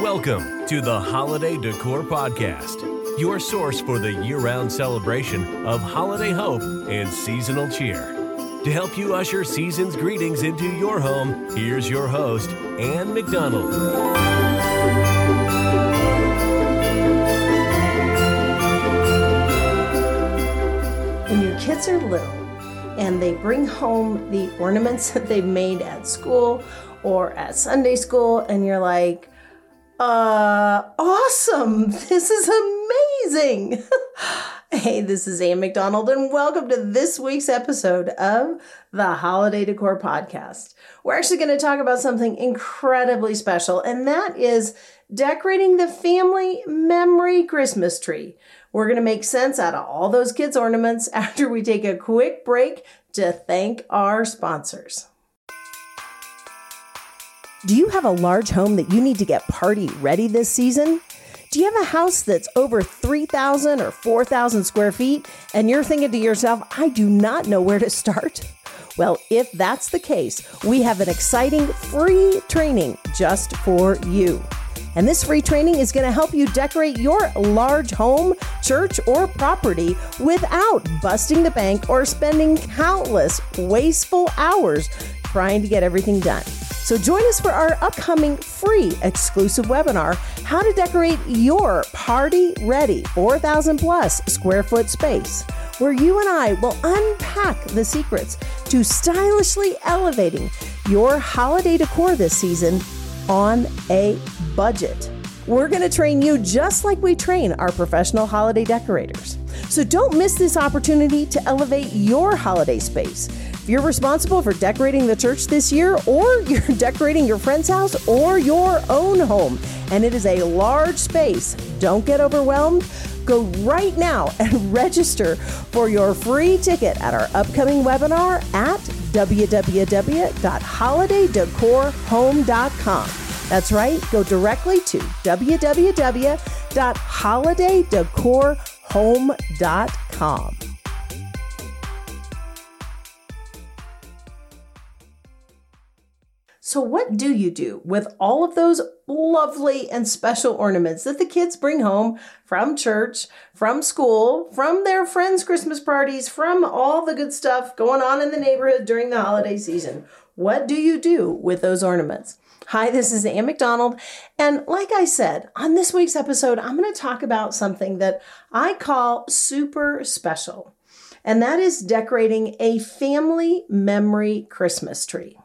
Welcome to the Holiday Decor Podcast, your source for the year round celebration of holiday hope and seasonal cheer. To help you usher season's greetings into your home, here's your host, Ann McDonald. When your kids are little and they bring home the ornaments that they've made at school or at Sunday school, and you're like, uh, awesome. This is amazing. hey, this is Ann McDonald, and welcome to this week's episode of the Holiday Decor Podcast. We're actually going to talk about something incredibly special, and that is decorating the family memory Christmas tree. We're going to make sense out of all those kids' ornaments after we take a quick break to thank our sponsors. Do you have a large home that you need to get party ready this season? Do you have a house that's over 3,000 or 4,000 square feet and you're thinking to yourself, I do not know where to start? Well, if that's the case, we have an exciting free training just for you. And this free training is going to help you decorate your large home, church, or property without busting the bank or spending countless wasteful hours trying to get everything done. So join us for our upcoming free exclusive webinar, How to Decorate Your Party Ready 4,000 plus square foot space, where you and I will unpack the secrets to stylishly elevating your holiday decor this season on a budget. We're going to train you just like we train our professional holiday decorators. So don't miss this opportunity to elevate your holiday space. You're responsible for decorating the church this year, or you're decorating your friend's house or your own home, and it is a large space, don't get overwhelmed. Go right now and register for your free ticket at our upcoming webinar at www.holidaydecorhome.com. That's right, go directly to www.holidaydecorhome.com. So, what do you do with all of those lovely and special ornaments that the kids bring home from church, from school, from their friends' Christmas parties, from all the good stuff going on in the neighborhood during the holiday season? What do you do with those ornaments? Hi, this is Ann McDonald. And like I said, on this week's episode, I'm going to talk about something that I call super special, and that is decorating a family memory Christmas tree.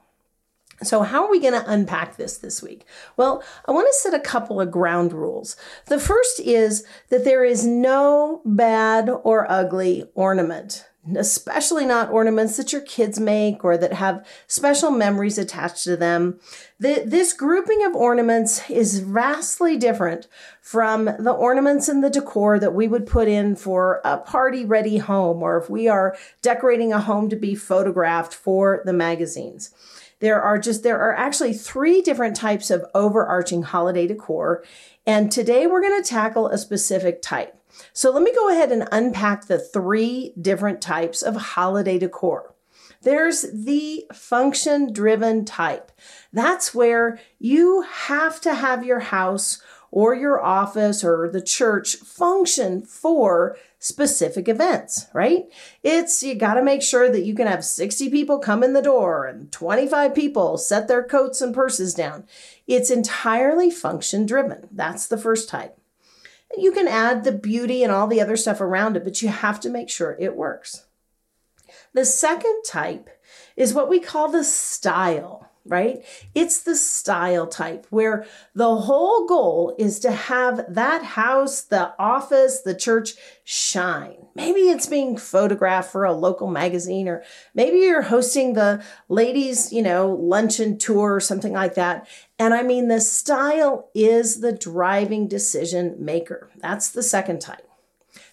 So, how are we going to unpack this this week? Well, I want to set a couple of ground rules. The first is that there is no bad or ugly ornament especially not ornaments that your kids make or that have special memories attached to them. The, this grouping of ornaments is vastly different from the ornaments and the decor that we would put in for a party ready home or if we are decorating a home to be photographed for the magazines. There are just, there are actually three different types of overarching holiday decor. And today we're going to tackle a specific type. So let me go ahead and unpack the three different types of holiday decor. There's the function driven type. That's where you have to have your house or your office or the church function for specific events, right? It's you got to make sure that you can have 60 people come in the door and 25 people set their coats and purses down. It's entirely function driven. That's the first type. You can add the beauty and all the other stuff around it, but you have to make sure it works. The second type is what we call the style, right? It's the style type where the whole goal is to have that house, the office, the church shine. Maybe it's being photographed for a local magazine, or maybe you're hosting the ladies, you know, luncheon tour or something like that. And I mean, the style is the driving decision maker. That's the second type.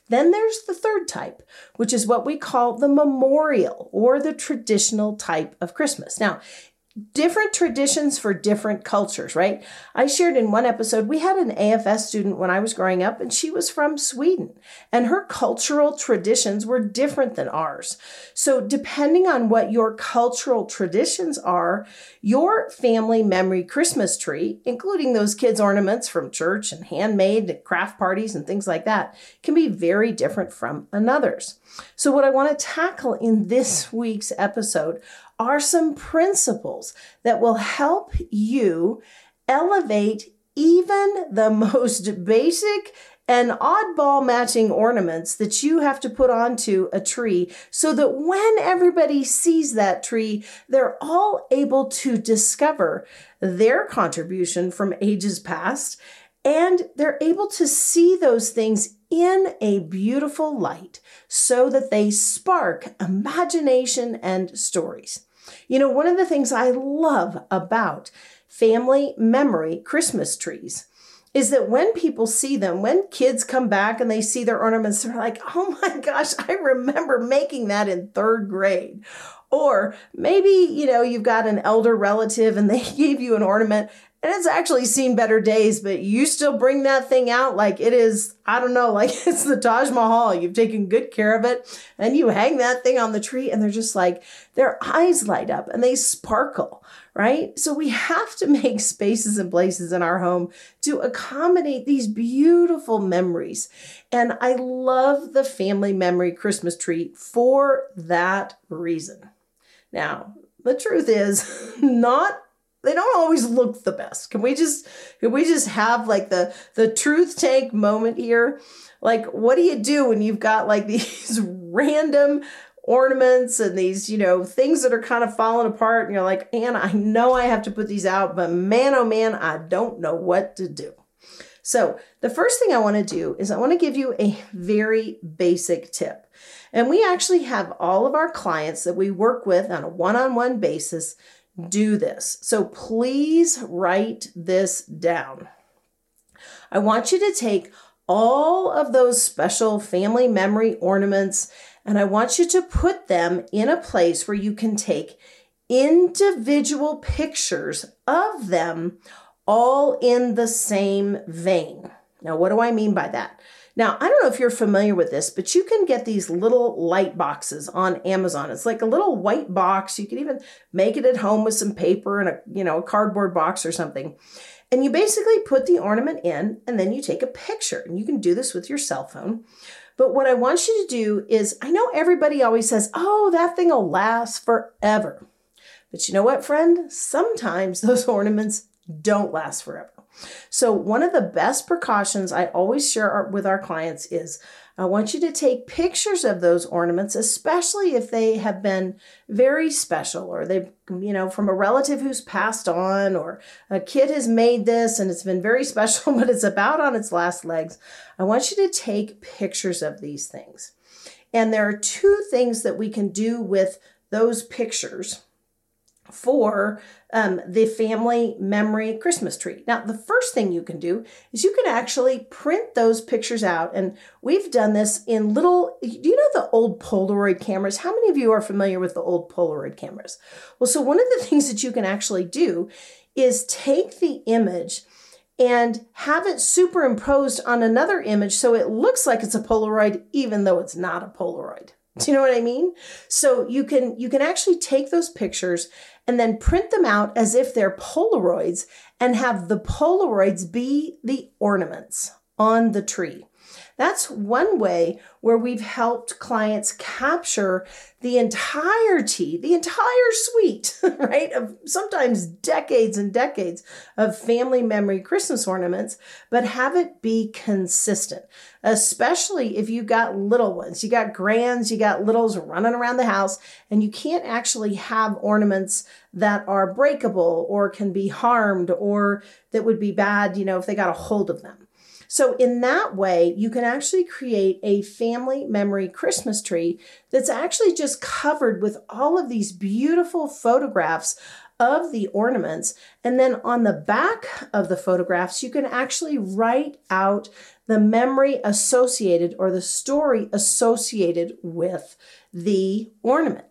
Then there's the third type, which is what we call the memorial or the traditional type of Christmas. Now, different traditions for different cultures, right? I shared in one episode, we had an AFS student when I was growing up, and she was from Sweden, and her cultural traditions were different than ours. So, depending on what your cultural traditions are, your family memory Christmas tree, including those kids' ornaments from church and handmade craft parties and things like that, can be very different from another's. So, what I want to tackle in this week's episode are some principles that will help you elevate even the most basic and oddball matching ornaments that you have to put onto a tree so that when everybody sees that tree, they're all able to discover their contribution from ages past and they're able to see those things in a beautiful light so that they spark imagination and stories. You know, one of the things I love about family memory Christmas trees is that when people see them, when kids come back and they see their ornaments, they're like, oh my gosh, I remember making that in third grade. Or maybe, you know, you've got an elder relative and they gave you an ornament and it's actually seen better days, but you still bring that thing out like it is, I don't know, like it's the Taj Mahal. You've taken good care of it and you hang that thing on the tree and they're just like, their eyes light up and they sparkle, right? So we have to make spaces and places in our home to accommodate these beautiful memories. And I love the family memory Christmas tree for that reason. Now, the truth is, not they don't always look the best. Can we just can we just have like the the truth tank moment here? Like what do you do when you've got like these random ornaments and these, you know, things that are kind of falling apart and you're like, "Anna, I know I have to put these out, but man oh man, I don't know what to do." So, the first thing I want to do is I want to give you a very basic tip. And we actually have all of our clients that we work with on a one on one basis do this. So please write this down. I want you to take all of those special family memory ornaments and I want you to put them in a place where you can take individual pictures of them all in the same vein. Now, what do I mean by that? Now, I don't know if you're familiar with this, but you can get these little light boxes on Amazon. It's like a little white box. You can even make it at home with some paper and a, you know, a cardboard box or something. And you basically put the ornament in and then you take a picture. And you can do this with your cell phone. But what I want you to do is I know everybody always says, "Oh, that thing will last forever." But you know what, friend? Sometimes those ornaments don't last forever. So, one of the best precautions I always share with our clients is I want you to take pictures of those ornaments, especially if they have been very special or they've, you know, from a relative who's passed on or a kid has made this and it's been very special, but it's about on its last legs. I want you to take pictures of these things. And there are two things that we can do with those pictures for um, the family memory Christmas tree. Now, the first thing you can do is you can actually print those pictures out. And we've done this in little, do you know the old Polaroid cameras? How many of you are familiar with the old Polaroid cameras? Well, so one of the things that you can actually do is take the image and have it superimposed on another image so it looks like it's a Polaroid, even though it's not a Polaroid. Do you know what I mean? So you can you can actually take those pictures and then print them out as if they're Polaroids and have the Polaroids be the ornaments on the tree. That's one way where we've helped clients capture the entirety, the entire suite, right? Of sometimes decades and decades of family memory Christmas ornaments, but have it be consistent, especially if you got little ones. You got grands, you got littles running around the house, and you can't actually have ornaments that are breakable or can be harmed or that would be bad, you know, if they got a hold of them. So, in that way, you can actually create a family memory Christmas tree that's actually just covered with all of these beautiful photographs of the ornaments. And then on the back of the photographs, you can actually write out the memory associated or the story associated with the ornament.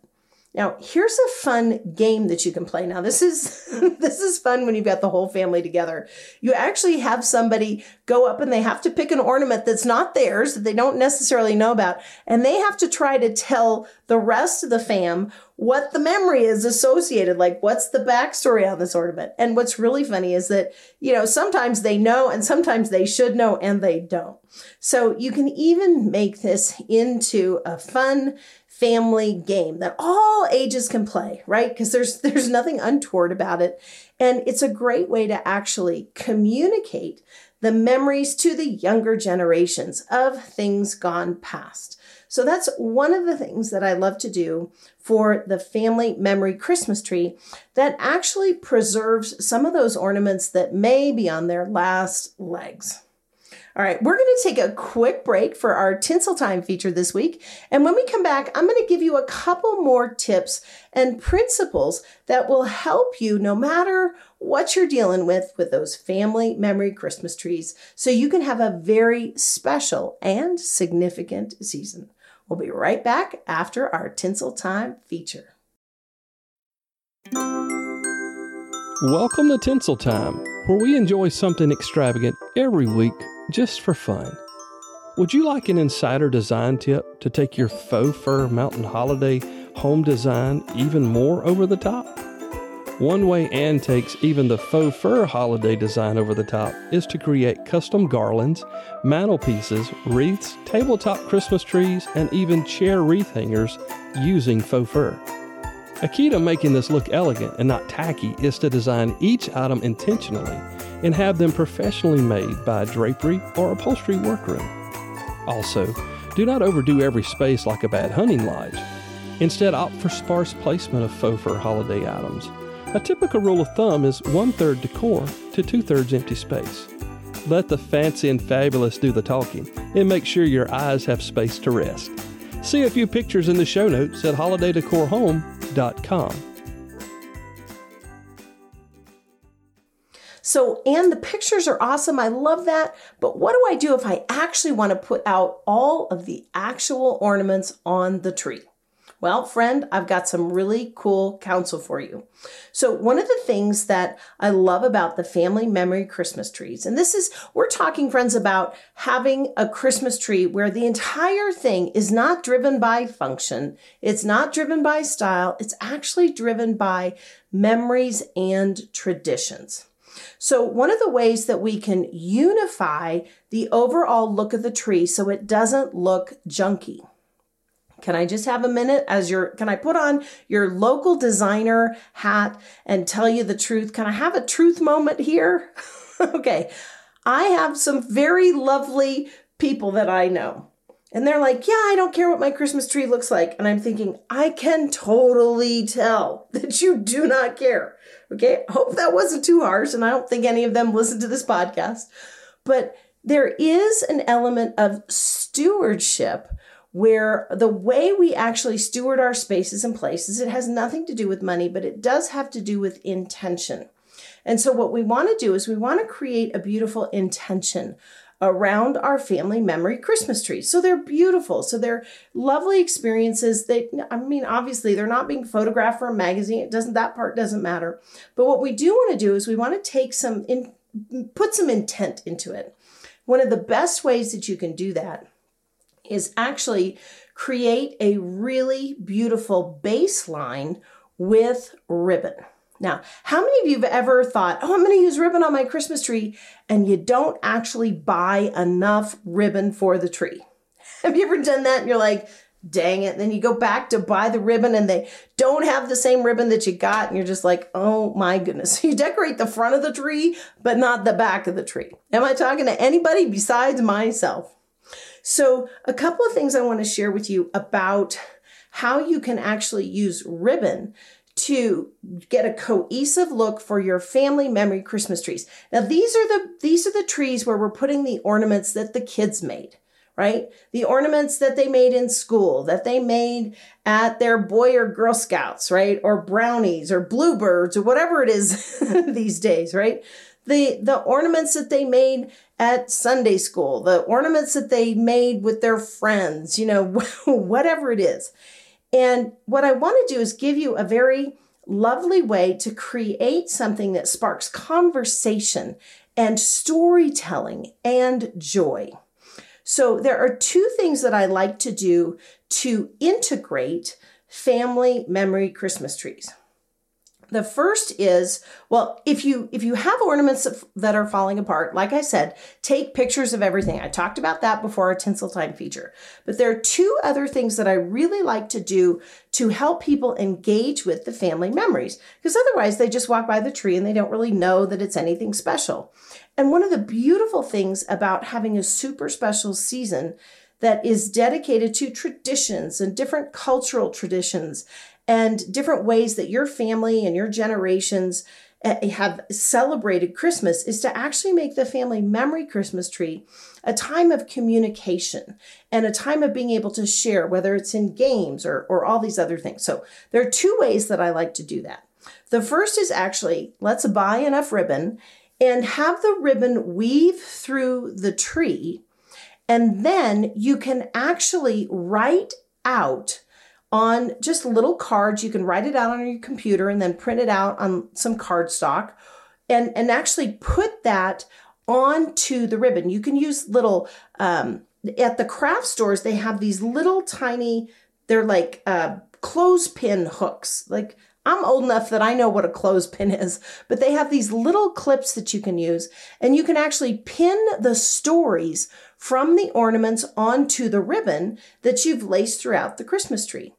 Now, here's a fun game that you can play. Now, this is this is fun when you've got the whole family together. You actually have somebody go up and they have to pick an ornament that's not theirs that they don't necessarily know about, and they have to try to tell the rest of the fam what the memory is associated like what's the backstory on this ornament and what's really funny is that you know sometimes they know and sometimes they should know and they don't so you can even make this into a fun family game that all ages can play, right? Because there's there's nothing untoward about it. And it's a great way to actually communicate the memories to the younger generations of things gone past. So that's one of the things that I love to do for the family memory Christmas tree that actually preserves some of those ornaments that may be on their last legs. All right, we're going to take a quick break for our Tinsel Time feature this week. And when we come back, I'm going to give you a couple more tips and principles that will help you no matter what you're dealing with with those family memory Christmas trees so you can have a very special and significant season. We'll be right back after our Tinsel Time feature. Welcome to Tinsel Time, where we enjoy something extravagant every week just for fun. Would you like an insider design tip to take your faux fur mountain holiday home design even more over the top? One way Anne takes even the faux fur holiday design over the top is to create custom garlands, mantelpieces, wreaths, tabletop Christmas trees, and even chair wreath hangers using faux fur. A key to making this look elegant and not tacky is to design each item intentionally and have them professionally made by a drapery or upholstery workroom. Also, do not overdo every space like a bad hunting lodge. Instead, opt for sparse placement of faux fur holiday items. A typical rule of thumb is one third decor to two thirds empty space. Let the fancy and fabulous do the talking and make sure your eyes have space to rest. See a few pictures in the show notes at holidaydecorhome.com. So, and the pictures are awesome. I love that. But what do I do if I actually want to put out all of the actual ornaments on the tree? Well, friend, I've got some really cool counsel for you. So, one of the things that I love about the family memory Christmas trees, and this is, we're talking, friends, about having a Christmas tree where the entire thing is not driven by function, it's not driven by style, it's actually driven by memories and traditions. So, one of the ways that we can unify the overall look of the tree so it doesn't look junky. Can I just have a minute as your, can I put on your local designer hat and tell you the truth? Can I have a truth moment here? okay. I have some very lovely people that I know. And they're like, yeah, I don't care what my Christmas tree looks like. And I'm thinking, I can totally tell that you do not care. Okay. I hope that wasn't too harsh. And I don't think any of them listen to this podcast. But there is an element of stewardship where the way we actually steward our spaces and places, it has nothing to do with money, but it does have to do with intention. And so what we want to do is we want to create a beautiful intention around our family memory Christmas trees. So they're beautiful. So they're lovely experiences. They I mean obviously they're not being photographed for a magazine. It doesn't that part doesn't matter. But what we do want to do is we want to take some in put some intent into it. One of the best ways that you can do that is actually create a really beautiful baseline with ribbon. Now, how many of you have ever thought, oh, I'm going to use ribbon on my Christmas tree, and you don't actually buy enough ribbon for the tree? Have you ever done that and you're like, dang it. And then you go back to buy the ribbon and they don't have the same ribbon that you got. And you're just like, oh my goodness. You decorate the front of the tree, but not the back of the tree. Am I talking to anybody besides myself? So, a couple of things I want to share with you about how you can actually use ribbon to get a cohesive look for your family memory Christmas trees. Now these are the these are the trees where we're putting the ornaments that the kids made, right? The ornaments that they made in school, that they made at their boy or girl scouts, right? Or brownies or bluebirds or whatever it is these days, right? The the ornaments that they made at Sunday school, the ornaments that they made with their friends, you know, whatever it is. And what I want to do is give you a very lovely way to create something that sparks conversation and storytelling and joy. So, there are two things that I like to do to integrate family memory Christmas trees. The first is, well, if you if you have ornaments that are falling apart, like I said, take pictures of everything. I talked about that before our tinsel time feature. But there are two other things that I really like to do to help people engage with the family memories because otherwise they just walk by the tree and they don't really know that it's anything special. And one of the beautiful things about having a super special season that is dedicated to traditions and different cultural traditions and different ways that your family and your generations eh, have celebrated Christmas is to actually make the family memory Christmas tree a time of communication and a time of being able to share, whether it's in games or, or all these other things. So there are two ways that I like to do that. The first is actually let's buy enough ribbon and have the ribbon weave through the tree. And then you can actually write out on just little cards. You can write it out on your computer and then print it out on some cardstock and, and actually put that onto the ribbon. You can use little, um, at the craft stores, they have these little tiny, they're like uh, clothespin hooks. Like I'm old enough that I know what a clothespin is, but they have these little clips that you can use, and you can actually pin the stories from the ornaments onto the ribbon that you've laced throughout the Christmas tree.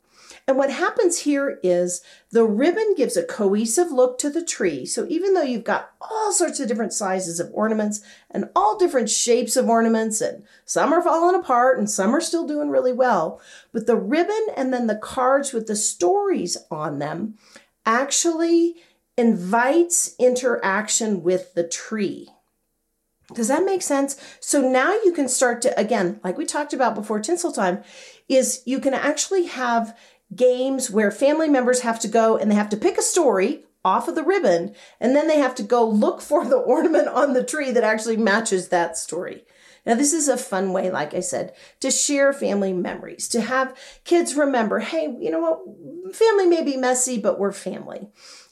And what happens here is the ribbon gives a cohesive look to the tree. So even though you've got all sorts of different sizes of ornaments and all different shapes of ornaments, and some are falling apart and some are still doing really well, but the ribbon and then the cards with the stories on them actually invites interaction with the tree. Does that make sense? So now you can start to, again, like we talked about before tinsel time, is you can actually have games where family members have to go and they have to pick a story off of the ribbon and then they have to go look for the ornament on the tree that actually matches that story. Now, this is a fun way, like I said, to share family memories, to have kids remember, hey, you know what? Family may be messy, but we're family.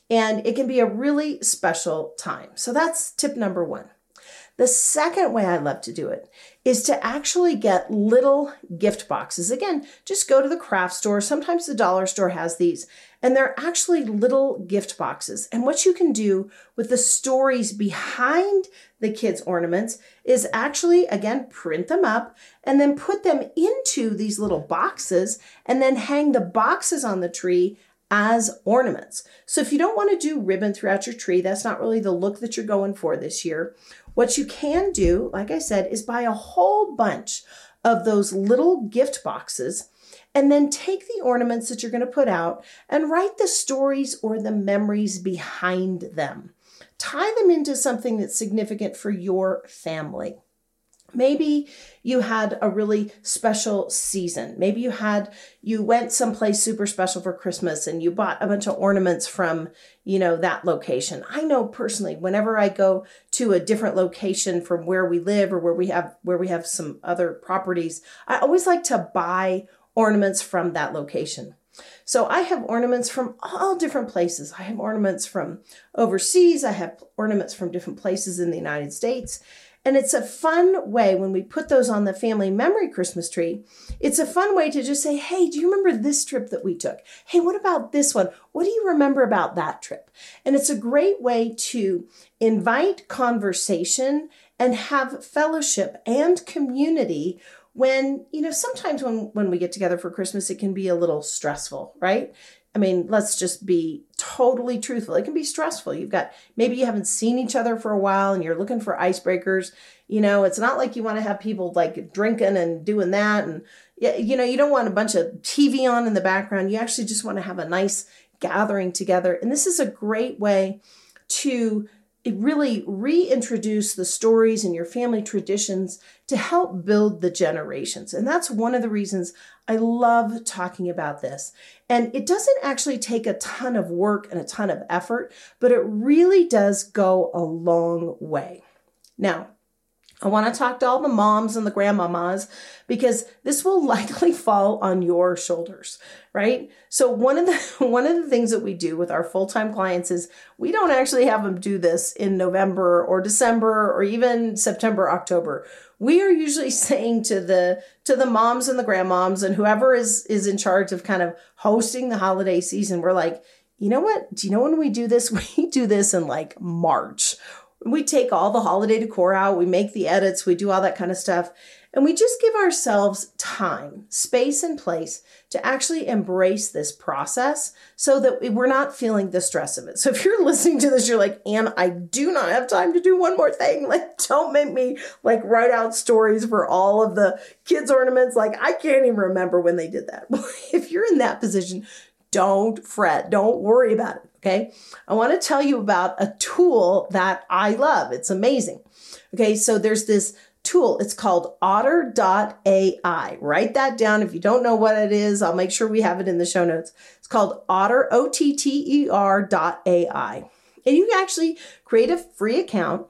And it can be a really special time. So that's tip number one. The second way I love to do it is to actually get little gift boxes. Again, just go to the craft store. Sometimes the dollar store has these, and they're actually little gift boxes. And what you can do with the stories behind the kids' ornaments is actually, again, print them up and then put them into these little boxes and then hang the boxes on the tree as ornaments. So if you don't want to do ribbon throughout your tree, that's not really the look that you're going for this year. What you can do, like I said, is buy a whole bunch of those little gift boxes and then take the ornaments that you're going to put out and write the stories or the memories behind them. Tie them into something that's significant for your family. Maybe you had a really special season. Maybe you had, you went someplace super special for Christmas and you bought a bunch of ornaments from, you know, that location. I know personally, whenever I go to a different location from where we live or where we have, where we have some other properties, I always like to buy ornaments from that location. So I have ornaments from all different places. I have ornaments from overseas. I have ornaments from different places in the United States. And it's a fun way when we put those on the family memory Christmas tree. It's a fun way to just say, hey, do you remember this trip that we took? Hey, what about this one? What do you remember about that trip? And it's a great way to invite conversation and have fellowship and community when you know sometimes when when we get together for christmas it can be a little stressful right I mean, let's just be totally truthful. It can be stressful. You've got maybe you haven't seen each other for a while and you're looking for icebreakers. You know, it's not like you want to have people like drinking and doing that. And, you know, you don't want a bunch of TV on in the background. You actually just want to have a nice gathering together. And this is a great way to really reintroduce the stories and your family traditions to help build the generations. And that's one of the reasons I love talking about this. And it doesn't actually take a ton of work and a ton of effort, but it really does go a long way. Now, I want to talk to all the moms and the grandmamas because this will likely fall on your shoulders, right? So one of the one of the things that we do with our full-time clients is we don't actually have them do this in November or December or even September, October. We are usually saying to the to the moms and the grandmoms and whoever is is in charge of kind of hosting the holiday season, we're like, you know what? Do you know when we do this? We do this in like March we take all the holiday decor out, we make the edits, we do all that kind of stuff, and we just give ourselves time, space, and place to actually embrace this process so that we're not feeling the stress of it. So if you're listening to this, you're like, Anne, I do not have time to do one more thing. Like, don't make me like write out stories for all of the kids' ornaments. Like, I can't even remember when they did that. if you're in that position, don't fret, don't worry about it. Okay. I want to tell you about a tool that I love. It's amazing. Okay. So there's this tool. It's called otter.ai. Write that down. If you don't know what it is, I'll make sure we have it in the show notes. It's called otter, O T T E R dot AI. And you can actually create a free account.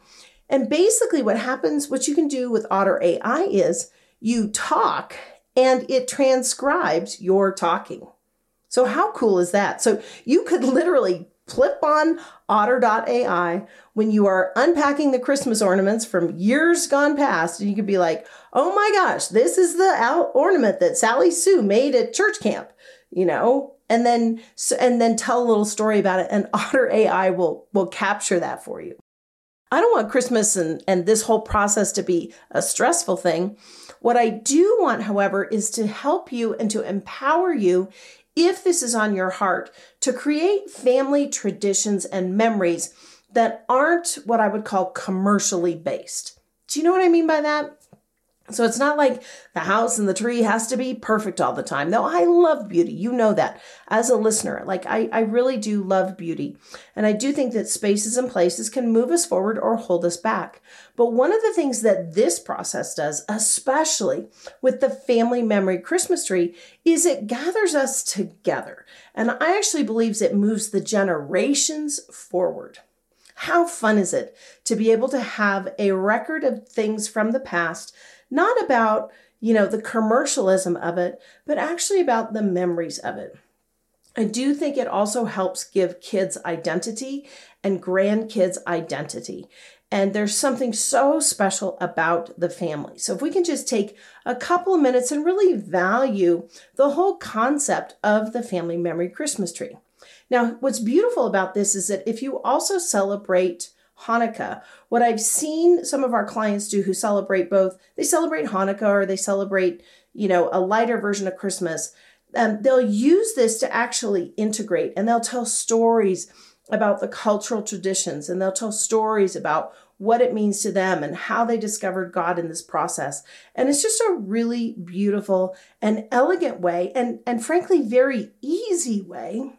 And basically, what happens, what you can do with Otter AI is you talk and it transcribes your talking. So how cool is that? So you could literally flip on otter.ai when you are unpacking the Christmas ornaments from years gone past, and you could be like, oh my gosh, this is the ornament that Sally Sue made at church camp, you know? And then, and then tell a little story about it, and Otter AI will, will capture that for you. I don't want Christmas and, and this whole process to be a stressful thing. What I do want, however, is to help you and to empower you if this is on your heart, to create family traditions and memories that aren't what I would call commercially based. Do you know what I mean by that? So it's not like the house and the tree has to be perfect all the time. Though I love beauty. You know that as a listener. Like I, I really do love beauty. And I do think that spaces and places can move us forward or hold us back. But one of the things that this process does, especially with the family memory Christmas tree, is it gathers us together. And I actually believes it moves the generations forward. How fun is it to be able to have a record of things from the past not about, you know, the commercialism of it, but actually about the memories of it. I do think it also helps give kids identity and grandkids identity. And there's something so special about the family. So, if we can just take a couple of minutes and really value the whole concept of the family memory Christmas tree. Now, what's beautiful about this is that if you also celebrate Hanukkah. What I've seen some of our clients do who celebrate both, they celebrate Hanukkah or they celebrate, you know, a lighter version of Christmas. Um, they'll use this to actually integrate and they'll tell stories about the cultural traditions and they'll tell stories about what it means to them and how they discovered God in this process. And it's just a really beautiful and elegant way and, and frankly, very easy way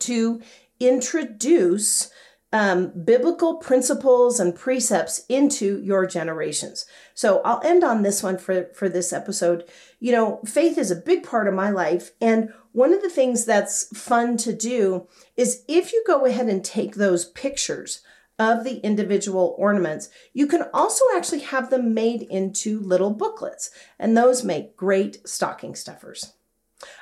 to introduce um, biblical principles and precepts into your generations. So I'll end on this one for, for this episode. You know, faith is a big part of my life. And one of the things that's fun to do is if you go ahead and take those pictures of the individual ornaments, you can also actually have them made into little booklets. And those make great stocking stuffers.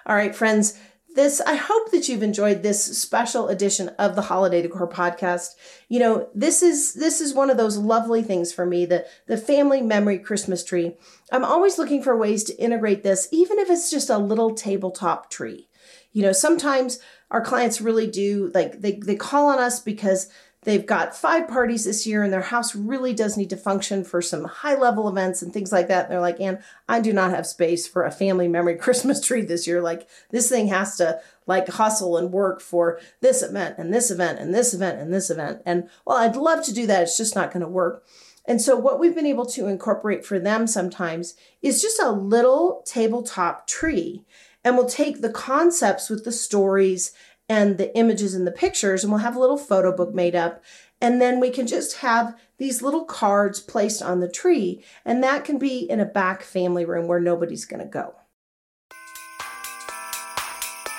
All right, friends, this i hope that you've enjoyed this special edition of the holiday decor podcast. You know this is this is one of those lovely things for me the the family memory christmas tree. I'm always looking for ways to integrate this even if it's just a little tabletop tree. You know sometimes our clients really do like they, they call on us because They've got five parties this year, and their house really does need to function for some high level events and things like that. And they're like, Anne, I do not have space for a family memory Christmas tree this year. Like, this thing has to like hustle and work for this event and this event and this event and this event. And well, I'd love to do that. It's just not going to work. And so, what we've been able to incorporate for them sometimes is just a little tabletop tree. And we'll take the concepts with the stories and the images and the pictures, and we'll have a little photo book made up. And then we can just have these little cards placed on the tree, and that can be in a back family room where nobody's going to go.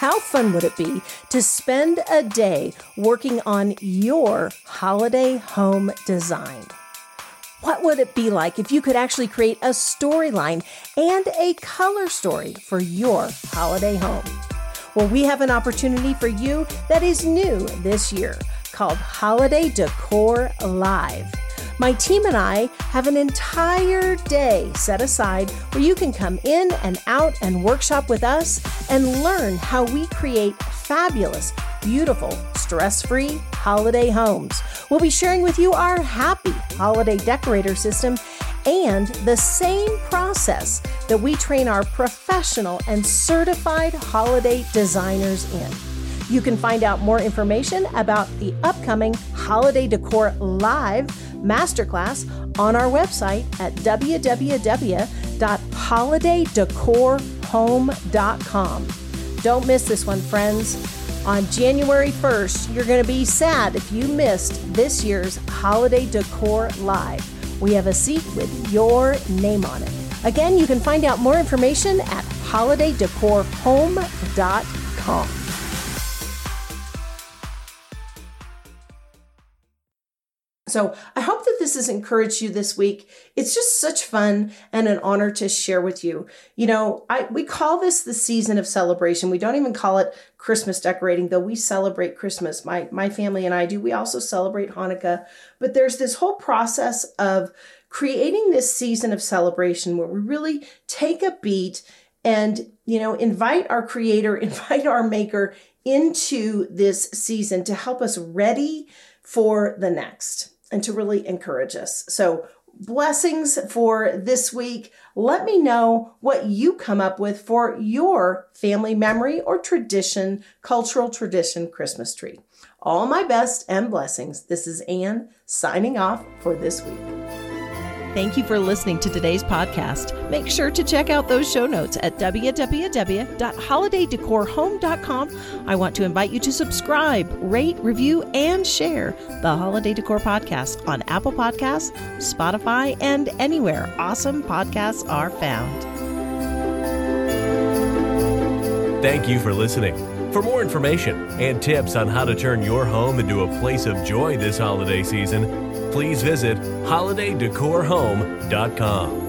How fun would it be to spend a day working on your holiday home design? What would it be like if you could actually create a storyline and a color story for your holiday home? Well, we have an opportunity for you that is new this year called Holiday Decor Live. My team and I have an entire day set aside where you can come in and out and workshop with us and learn how we create fabulous, beautiful, stress free holiday homes. We'll be sharing with you our happy holiday decorator system and the same process that we train our professional and certified holiday designers in. You can find out more information about the upcoming Holiday Decor Live Masterclass on our website at www.holidaydecorhome.com. Don't miss this one, friends. On January 1st, you're going to be sad if you missed this year's Holiday Decor Live. We have a seat with your name on it. Again, you can find out more information at holidaydecorhome.com. So I hope that this has encouraged you this week. It's just such fun and an honor to share with you. You know, I we call this the season of celebration. We don't even call it Christmas decorating, though we celebrate Christmas. My my family and I do. We also celebrate Hanukkah. But there's this whole process of creating this season of celebration where we really take a beat and, you know, invite our creator, invite our maker into this season to help us ready for the next and to really encourage us. So, blessings for this week. Let me know what you come up with for your family memory or tradition, cultural tradition Christmas tree. All my best and blessings. This is Anne signing off for this week. Thank you for listening to today's podcast. Make sure to check out those show notes at www.holidaydecorhome.com. I want to invite you to subscribe, rate, review, and share the Holiday Decor Podcast on Apple Podcasts, Spotify, and anywhere awesome podcasts are found. Thank you for listening. For more information and tips on how to turn your home into a place of joy this holiday season, please visit holidaydecorhome.com.